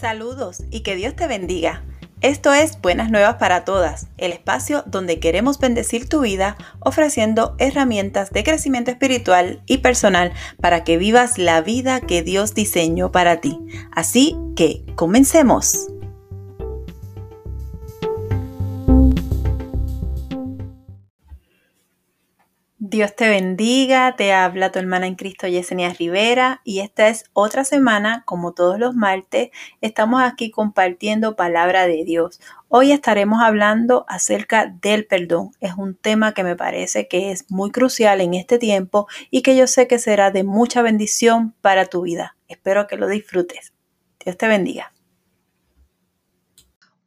Saludos y que Dios te bendiga. Esto es Buenas Nuevas para Todas, el espacio donde queremos bendecir tu vida ofreciendo herramientas de crecimiento espiritual y personal para que vivas la vida que Dios diseñó para ti. Así que, comencemos. Dios te bendiga, te habla tu hermana en Cristo Yesenia Rivera y esta es otra semana, como todos los martes, estamos aquí compartiendo palabra de Dios. Hoy estaremos hablando acerca del perdón. Es un tema que me parece que es muy crucial en este tiempo y que yo sé que será de mucha bendición para tu vida. Espero que lo disfrutes. Dios te bendiga.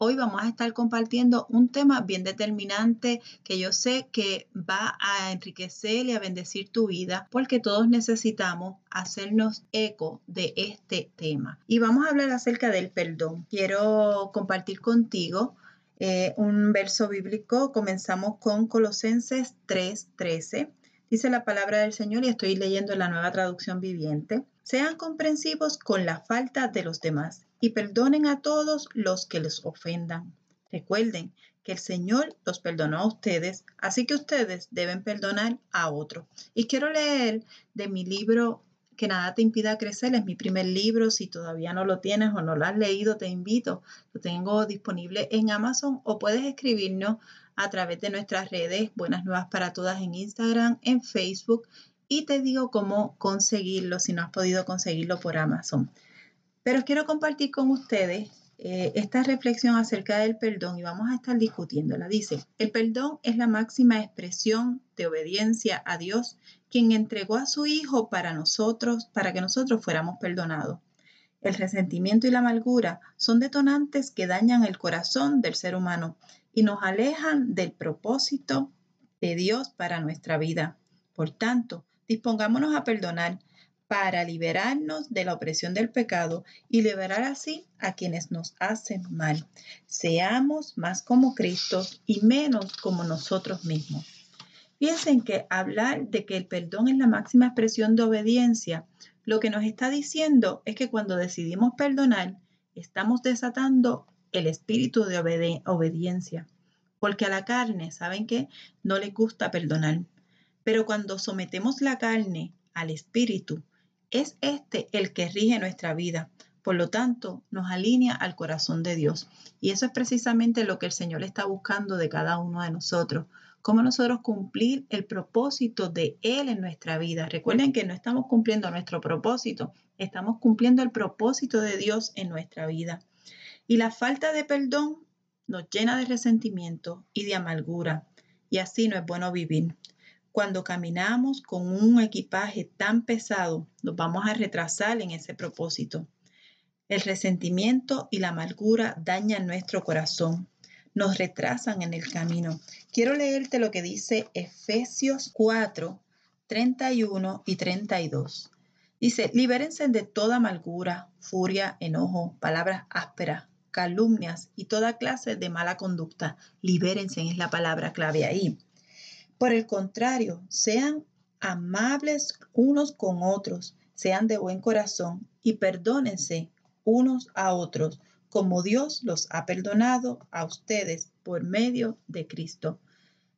Hoy vamos a estar compartiendo un tema bien determinante que yo sé que va a enriquecer y a bendecir tu vida porque todos necesitamos hacernos eco de este tema. Y vamos a hablar acerca del perdón. Quiero compartir contigo eh, un verso bíblico. Comenzamos con Colosenses 3:13. Dice la palabra del Señor y estoy leyendo la nueva traducción viviente. Sean comprensivos con la falta de los demás y perdonen a todos los que les ofendan. Recuerden que el Señor los perdonó a ustedes, así que ustedes deben perdonar a otros. Y quiero leer de mi libro Que nada te impida crecer, es mi primer libro, si todavía no lo tienes o no lo has leído, te invito. Lo tengo disponible en Amazon o puedes escribirnos a través de nuestras redes Buenas Nuevas para Todas en Instagram, en Facebook y te digo cómo conseguirlo si no has podido conseguirlo por Amazon. Pero quiero compartir con ustedes eh, esta reflexión acerca del perdón y vamos a estar discutiéndola. Dice, el perdón es la máxima expresión de obediencia a Dios, quien entregó a su Hijo para nosotros, para que nosotros fuéramos perdonados. El resentimiento y la amargura son detonantes que dañan el corazón del ser humano y nos alejan del propósito de Dios para nuestra vida. Por tanto, dispongámonos a perdonar para liberarnos de la opresión del pecado y liberar así a quienes nos hacen mal. Seamos más como Cristo y menos como nosotros mismos. Piensen que hablar de que el perdón es la máxima expresión de obediencia, lo que nos está diciendo es que cuando decidimos perdonar, estamos desatando el espíritu de obediencia. Porque a la carne, ¿saben qué? No le gusta perdonar. Pero cuando sometemos la carne al espíritu, es este el que rige nuestra vida. Por lo tanto, nos alinea al corazón de Dios. Y eso es precisamente lo que el Señor está buscando de cada uno de nosotros. Cómo nosotros cumplir el propósito de Él en nuestra vida. Recuerden que no estamos cumpliendo nuestro propósito, estamos cumpliendo el propósito de Dios en nuestra vida. Y la falta de perdón nos llena de resentimiento y de amargura. Y así no es bueno vivir. Cuando caminamos con un equipaje tan pesado, nos vamos a retrasar en ese propósito. El resentimiento y la amargura dañan nuestro corazón, nos retrasan en el camino. Quiero leerte lo que dice Efesios 4, 31 y 32. Dice, libérense de toda amargura, furia, enojo, palabras ásperas, calumnias y toda clase de mala conducta. Libérense es la palabra clave ahí. Por el contrario, sean amables unos con otros, sean de buen corazón y perdónense unos a otros, como Dios los ha perdonado a ustedes por medio de Cristo.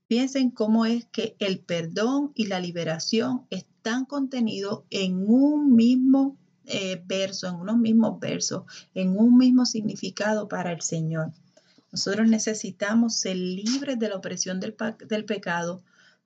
Piensen cómo es que el perdón y la liberación están contenidos en un mismo eh, verso, en unos mismos versos, en un mismo significado para el Señor. Nosotros necesitamos ser libres de la opresión del, del pecado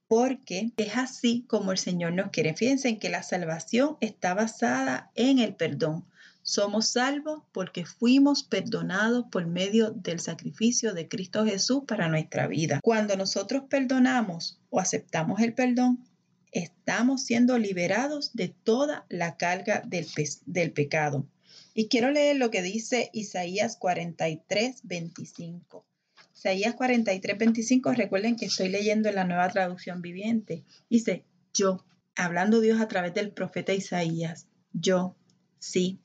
porque es así como el Señor nos quiere. Fíjense que la salvación está basada en el perdón. Somos salvos porque fuimos perdonados por medio del sacrificio de Cristo Jesús para nuestra vida. Cuando nosotros perdonamos o aceptamos el perdón, estamos siendo liberados de toda la carga del, del pecado. Y quiero leer lo que dice Isaías 43, 25. Isaías 43, 25, recuerden que estoy leyendo en la nueva traducción viviente. Dice, yo, hablando Dios a través del profeta Isaías, yo, sí,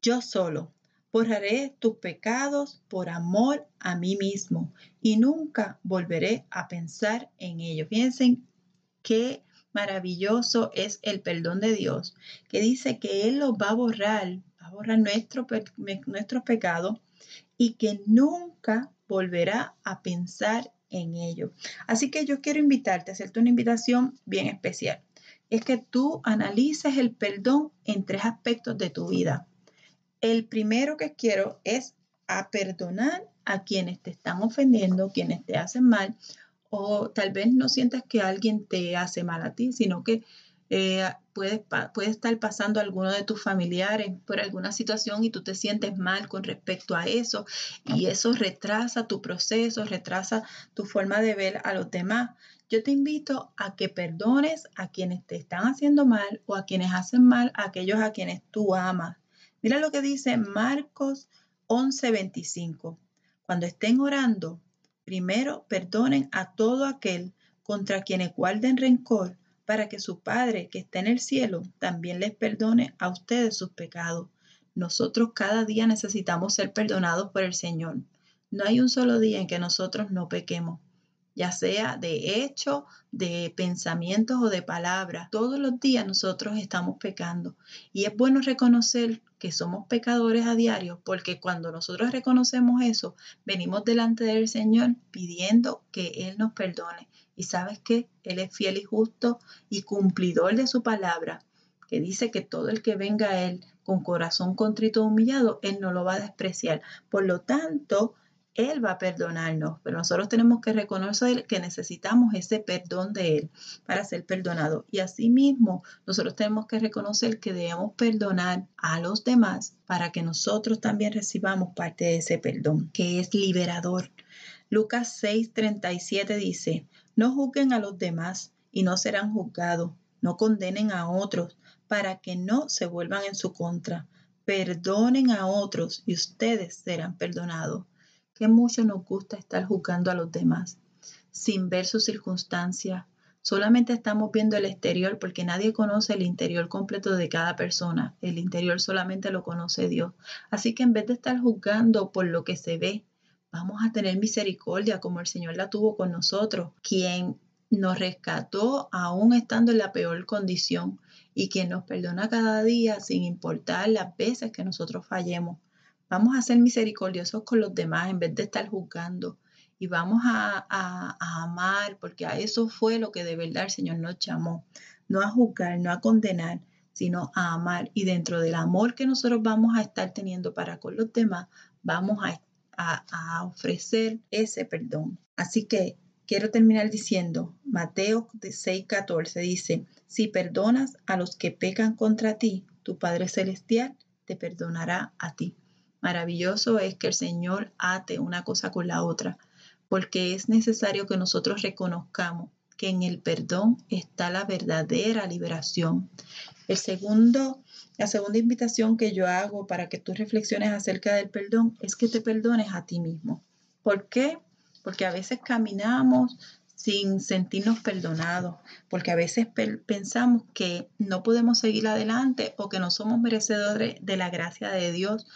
yo solo, borraré tus pecados por amor a mí mismo y nunca volveré a pensar en ellos. Piensen qué maravilloso es el perdón de Dios, que dice que Él los va a borrar va a borrar nuestro, nuestros pecados y que nunca volverá a pensar en ello. Así que yo quiero invitarte a hacerte una invitación bien especial. Es que tú analices el perdón en tres aspectos de tu vida. El primero que quiero es a perdonar a quienes te están ofendiendo, quienes te hacen mal, o tal vez no sientas que alguien te hace mal a ti, sino que eh, puede, puede, estar pasando alguno de tus familiares por alguna situación y tú te sientes mal con respecto a eso y eso retrasa tu proceso, retrasa tu forma de ver a los demás. Yo te invito a que perdones a quienes te están haciendo mal o a quienes hacen mal a aquellos a quienes tú amas. Mira lo que dice Marcos 11:25. Cuando estén orando, primero perdonen a todo aquel contra quienes guarden rencor para que su Padre que está en el cielo también les perdone a ustedes sus pecados. Nosotros cada día necesitamos ser perdonados por el Señor. No hay un solo día en que nosotros no pequemos, ya sea de hecho, de pensamientos o de palabras. Todos los días nosotros estamos pecando y es bueno reconocer que somos pecadores a diario porque cuando nosotros reconocemos eso, venimos delante del Señor pidiendo que Él nos perdone y sabes que Él es fiel y justo y cumplidor de su palabra, que dice que todo el que venga a Él con corazón contrito humillado, Él no lo va a despreciar. Por lo tanto, Él va a perdonarnos, pero nosotros tenemos que reconocer que necesitamos ese perdón de Él para ser perdonado. Y asimismo, nosotros tenemos que reconocer que debemos perdonar a los demás para que nosotros también recibamos parte de ese perdón, que es liberador. Lucas 6:37 dice, no juzguen a los demás y no serán juzgados. No condenen a otros para que no se vuelvan en su contra. Perdonen a otros y ustedes serán perdonados. Que mucho nos gusta estar juzgando a los demás sin ver sus circunstancias. Solamente estamos viendo el exterior porque nadie conoce el interior completo de cada persona. El interior solamente lo conoce Dios. Así que en vez de estar juzgando por lo que se ve, vamos a tener misericordia como el Señor la tuvo con nosotros, quien nos rescató aún estando en la peor condición y quien nos perdona cada día sin importar las veces que nosotros fallemos. Vamos a ser misericordiosos con los demás en vez de estar juzgando y vamos a, a, amar porque a eso fue lo que de verdad el Señor nos llamó. No a juzgar, no a condenar, sino a amar. Y dentro del amor que nosotros vamos a estar teniendo para con los demás, vamos a a, ofrecer ese perdón. Así que quiero terminar diciendo, Mateo 6:14 dice, si perdonas a los que pecan contra ti, tu Padre Celestial te perdonará a ti. Maravilloso es que el Señor ate una cosa con la otra, porque es necesario que nosotros reconozcamos que en el perdón está la verdadera liberación. El segundo la segunda invitación que yo hago para que tú reflexiones acerca del perdón es que te perdones a ti mismo. ¿Por qué? Porque a veces caminamos sin sentirnos perdonados, porque a veces pensamos que no podemos seguir adelante o que no somos merecedores de la gracia de Dios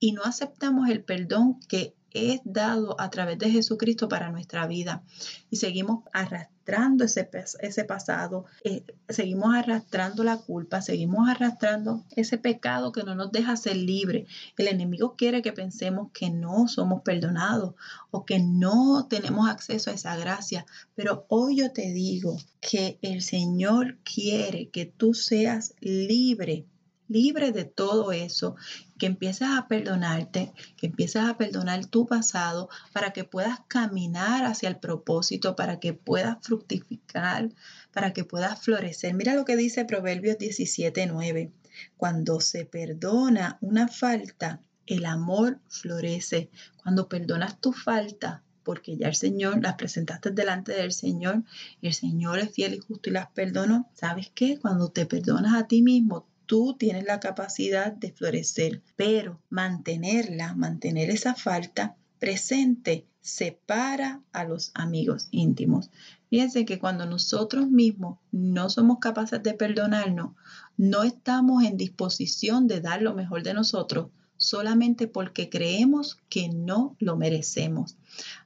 y no aceptamos el perdón que es dado a través de Jesucristo para nuestra vida. Y seguimos arrastrando ese, ese pasado, eh, seguimos arrastrando la culpa, seguimos arrastrando ese pecado que no nos deja ser libres. El enemigo quiere que pensemos que no somos perdonados o que no tenemos acceso a esa gracia, pero hoy yo te digo que el Señor quiere que tú seas libre libre de todo eso, que empieces a perdonarte, que empieces a perdonar tu pasado para que puedas caminar hacia el propósito, para que puedas fructificar, para que puedas florecer. Mira lo que dice Proverbios 17:9. Cuando se perdona una falta, el amor florece. Cuando perdonas tu falta, porque ya el Señor las presentaste delante del Señor y el Señor es fiel y justo y las perdonó. ¿Sabes qué? Cuando te perdonas a ti mismo, tú tienes la capacidad de florecer, pero mantenerla, mantener esa falta presente separa a los amigos íntimos. Fíjense que cuando nosotros mismos no somos capaces de perdonarnos, no estamos en disposición de dar lo mejor de nosotros solamente porque creemos que no lo merecemos.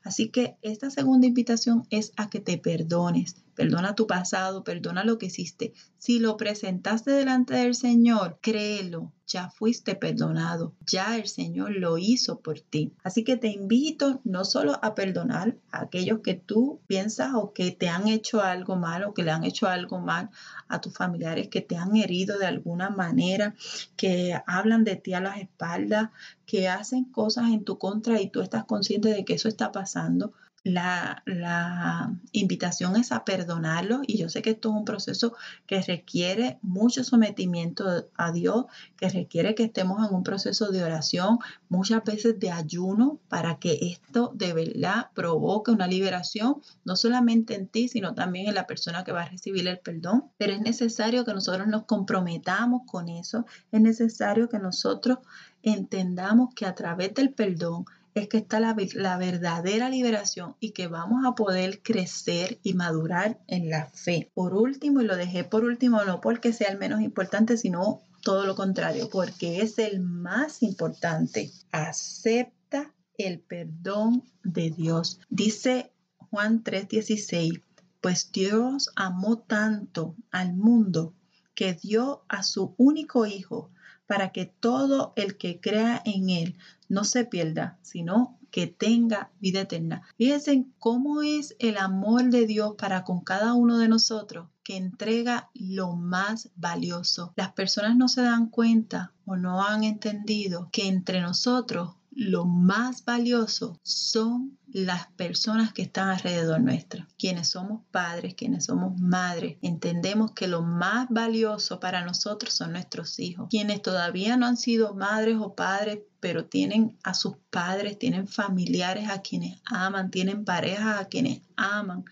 Así que esta segunda invitación es a que te perdones, perdona tu pasado, perdona lo que hiciste. Si lo presentaste delante del Señor, créelo, ya fuiste perdonado, ya el Señor lo hizo por ti. Así que te invito no solo a perdonar a aquellos que tú piensas o que te han hecho algo mal o que le han hecho algo mal a tus familiares que te han herido de alguna manera, que hablan de ti a las espaldas, que hacen cosas en tu contra y tú estás consciente de que eso está pasando la, la, invitación es a perdonarlo y yo sé que esto es un proceso que requiere mucho sometimiento a Dios, que requiere que estemos en un proceso de oración, muchas veces de ayuno, para que esto de verdad provoque una liberación, no solamente en ti, sino también en la persona que va a recibir el perdón. Pero es necesario que nosotros nos comprometamos con eso, es necesario que nosotros entendamos que a través del perdón, es que está la, verdadera liberación y que vamos a poder crecer y madurar en la fe. Por último, y lo dejé por último, no porque sea el menos importante, sino todo lo contrario, porque es el más importante. Acepta el perdón de Dios. Dice Juan 3:16, pues Dios amó tanto al mundo que dio a su único Hijo para que todo el que crea en Él no se pierda, sino que tenga vida eterna. Fíjense cómo es el amor de Dios para con cada uno de nosotros, que entrega lo más valioso. Las personas no se dan cuenta o no han entendido que entre nosotros lo más valioso son las personas que están alrededor nuestro. Quienes somos padres, quienes somos madres, entendemos que lo más valioso para nosotros son nuestros hijos. Quienes todavía no han sido madres o padres, pero tienen a sus padres, tienen familiares a quienes aman, tienen parejas a quienes aman,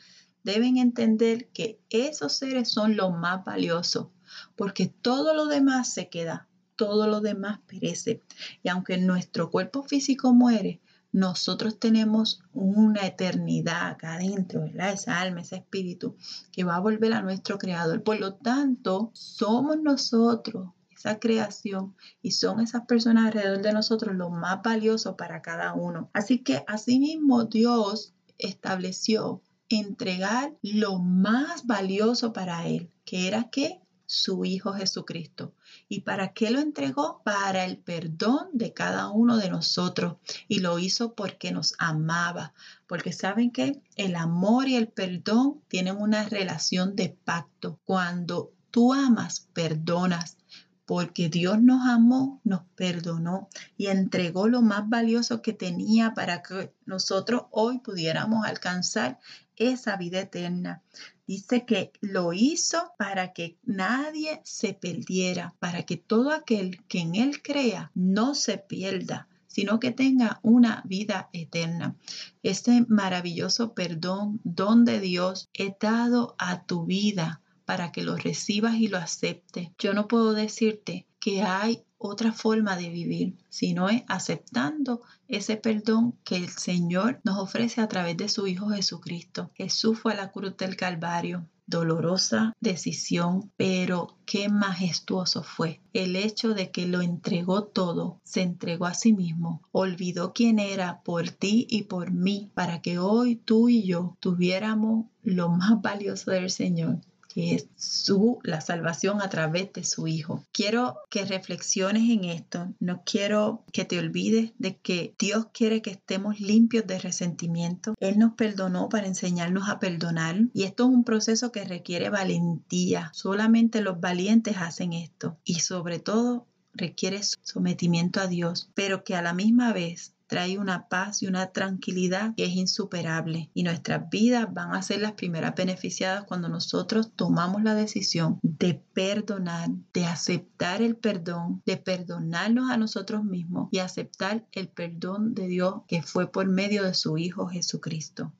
deben entender que esos seres son lo más valioso, porque todo lo demás se queda, todo lo demás perece. Y aunque nuestro cuerpo físico muere, nosotros tenemos una eternidad acá adentro, ¿verdad? Esa alma, ese espíritu que va a volver a nuestro creador. Por lo tanto, somos nosotros, esa creación, y son esas personas alrededor de nosotros lo más valioso para cada uno. Así que asimismo Dios estableció entregar lo más valioso para él, que era que su Hijo Jesucristo. ¿Y para qué lo entregó? Para el perdón de cada uno de nosotros. Y lo hizo porque nos amaba. Porque saben que el amor y el perdón tienen una relación de pacto. Cuando tú amas, perdonas porque Dios nos amó, nos perdonó y entregó lo más valioso que tenía para que nosotros hoy pudiéramos alcanzar esa vida eterna. Dice que lo hizo para que nadie se perdiera, para que todo aquel que en Él crea no se pierda, sino que tenga una vida eterna. Este maravilloso perdón, don de Dios, he dado a tu vida para que lo recibas y lo aceptes. Yo no puedo decirte que hay otra forma de vivir, sino es aceptando ese perdón que el Señor nos ofrece a través de su Hijo Jesucristo. Jesús fue a la cruz del Calvario. Dolorosa decisión, pero qué majestuoso fue el hecho de que lo entregó todo, se entregó a sí mismo, olvidó quién era por ti y por mí, para que hoy tú y yo tuviéramos lo más valioso del Señor, que es su, la salvación a través de su Hijo. Quiero que reflexiones en esto. No quiero que te olvides de que Dios quiere que estemos limpios de resentimiento. Él nos perdonó para enseñarnos a perdonar y esto es un proceso que requiere valentía. Solamente los valientes hacen esto y sobre todo requiere sometimiento a Dios, pero que a la misma vez trae una paz y una tranquilidad que es insuperable. Y nuestras vidas van a ser las primeras beneficiadas cuando nosotros tomamos la decisión de perdonar, de aceptar el perdón, de perdonarnos a nosotros mismos y aceptar el perdón de Dios que fue por medio de su Hijo Jesucristo.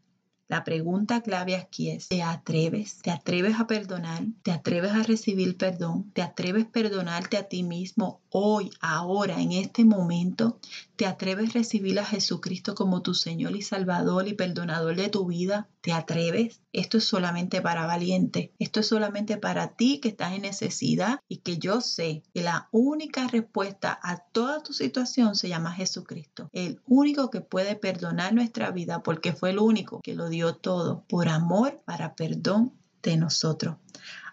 La pregunta clave aquí es, ¿te atreves? ¿Te atreves a perdonar? ¿Te atreves a recibir perdón? ¿Te atreves a perdonarte a ti mismo hoy, ahora, en este momento? ¿Te atreves a recibir a Jesucristo como tu Señor y Salvador y perdonador de tu vida? ¿Te atreves? Esto es solamente para valientes. Esto es solamente para ti que estás en necesidad y que yo sé que la única respuesta a toda tu situación se llama Jesucristo. El único que puede perdonar nuestra vida porque fue el único que lo dio todo por amor, para perdón de nosotros.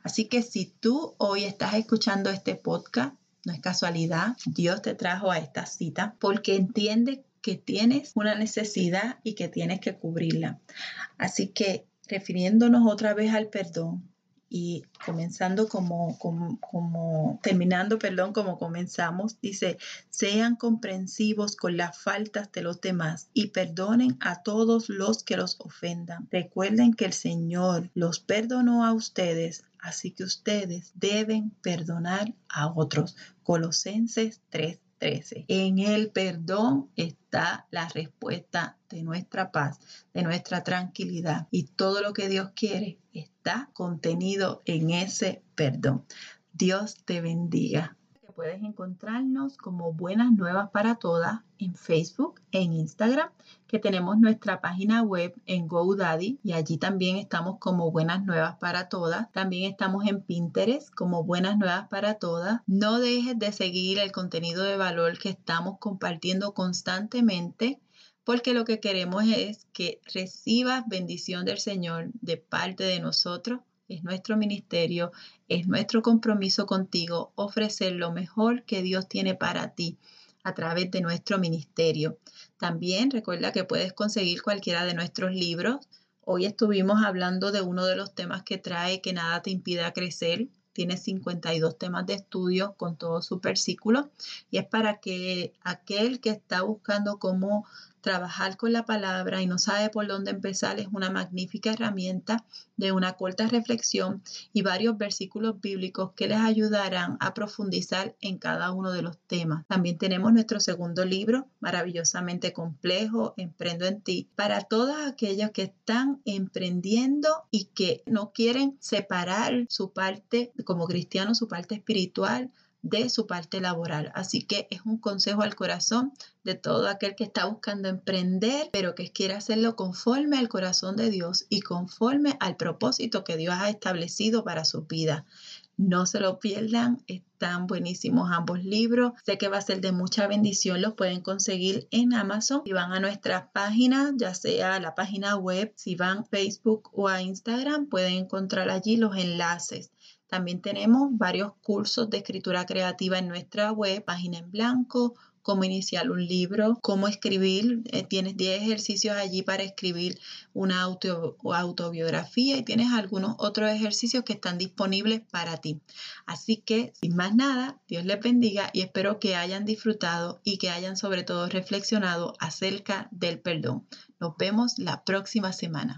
Así que si tú hoy estás escuchando este podcast, no es casualidad, Dios te trajo a esta cita porque entiende que tienes una necesidad y que tienes que cubrirla. Así que refiriéndonos otra vez al perdón, y comenzando como, como, terminando, perdón, como comenzamos, dice, sean comprensivos con las faltas de los demás y perdonen a todos los que los ofendan. Recuerden que el Señor los perdonó a ustedes, así que ustedes deben perdonar a otros. Colosenses 3. 13. En el perdón está la respuesta de nuestra paz, de nuestra tranquilidad y todo lo que Dios quiere está contenido en ese perdón. Dios te bendiga puedes encontrarnos como Buenas Nuevas para Todas en Facebook, en Instagram, que tenemos nuestra página web en GoDaddy y allí también estamos como Buenas Nuevas para Todas. También estamos en Pinterest como Buenas Nuevas para Todas. No dejes de seguir el contenido de valor que estamos compartiendo constantemente porque lo que queremos es que recibas bendición del Señor de parte de nosotros es nuestro ministerio, es nuestro compromiso contigo ofrecer lo mejor que Dios tiene para ti a través de nuestro ministerio. También recuerda que puedes conseguir cualquiera de nuestros libros. Hoy estuvimos hablando de uno de los temas que trae que nada te impida crecer. Tiene 52 temas de estudio con todos sus versículos y es para que aquel que está buscando cómo Trabajar con la palabra y no sabe por dónde empezar es una magnífica herramienta de una corta reflexión y varios versículos bíblicos que les ayudarán a profundizar en cada uno de los temas. También tenemos nuestro segundo libro, maravillosamente complejo, Emprendo en ti, para todos aquellos que están emprendiendo y que no quieren separar su parte como cristiano, su parte espiritual de su parte laboral. Así que es un consejo al corazón de todo aquel que está buscando emprender, pero que quiere hacerlo conforme al corazón de Dios y conforme al propósito que Dios ha establecido para su vida. No se lo pierdan, están buenísimos ambos libros. Sé que va a ser de mucha bendición, los pueden conseguir en Amazon. Si van a nuestras páginas, ya sea la página web, si van a Facebook o a Instagram, pueden encontrar allí los enlaces. También tenemos varios cursos de escritura creativa en nuestra web, página en blanco, cómo iniciar un libro, cómo escribir. Eh, tienes 10 ejercicios allí para escribir una autobiografía y tienes algunos otros ejercicios que están disponibles para ti. Así que, sin más nada, Dios les bendiga y espero que hayan disfrutado y que hayan sobre todo reflexionado acerca del perdón. Nos vemos la próxima semana.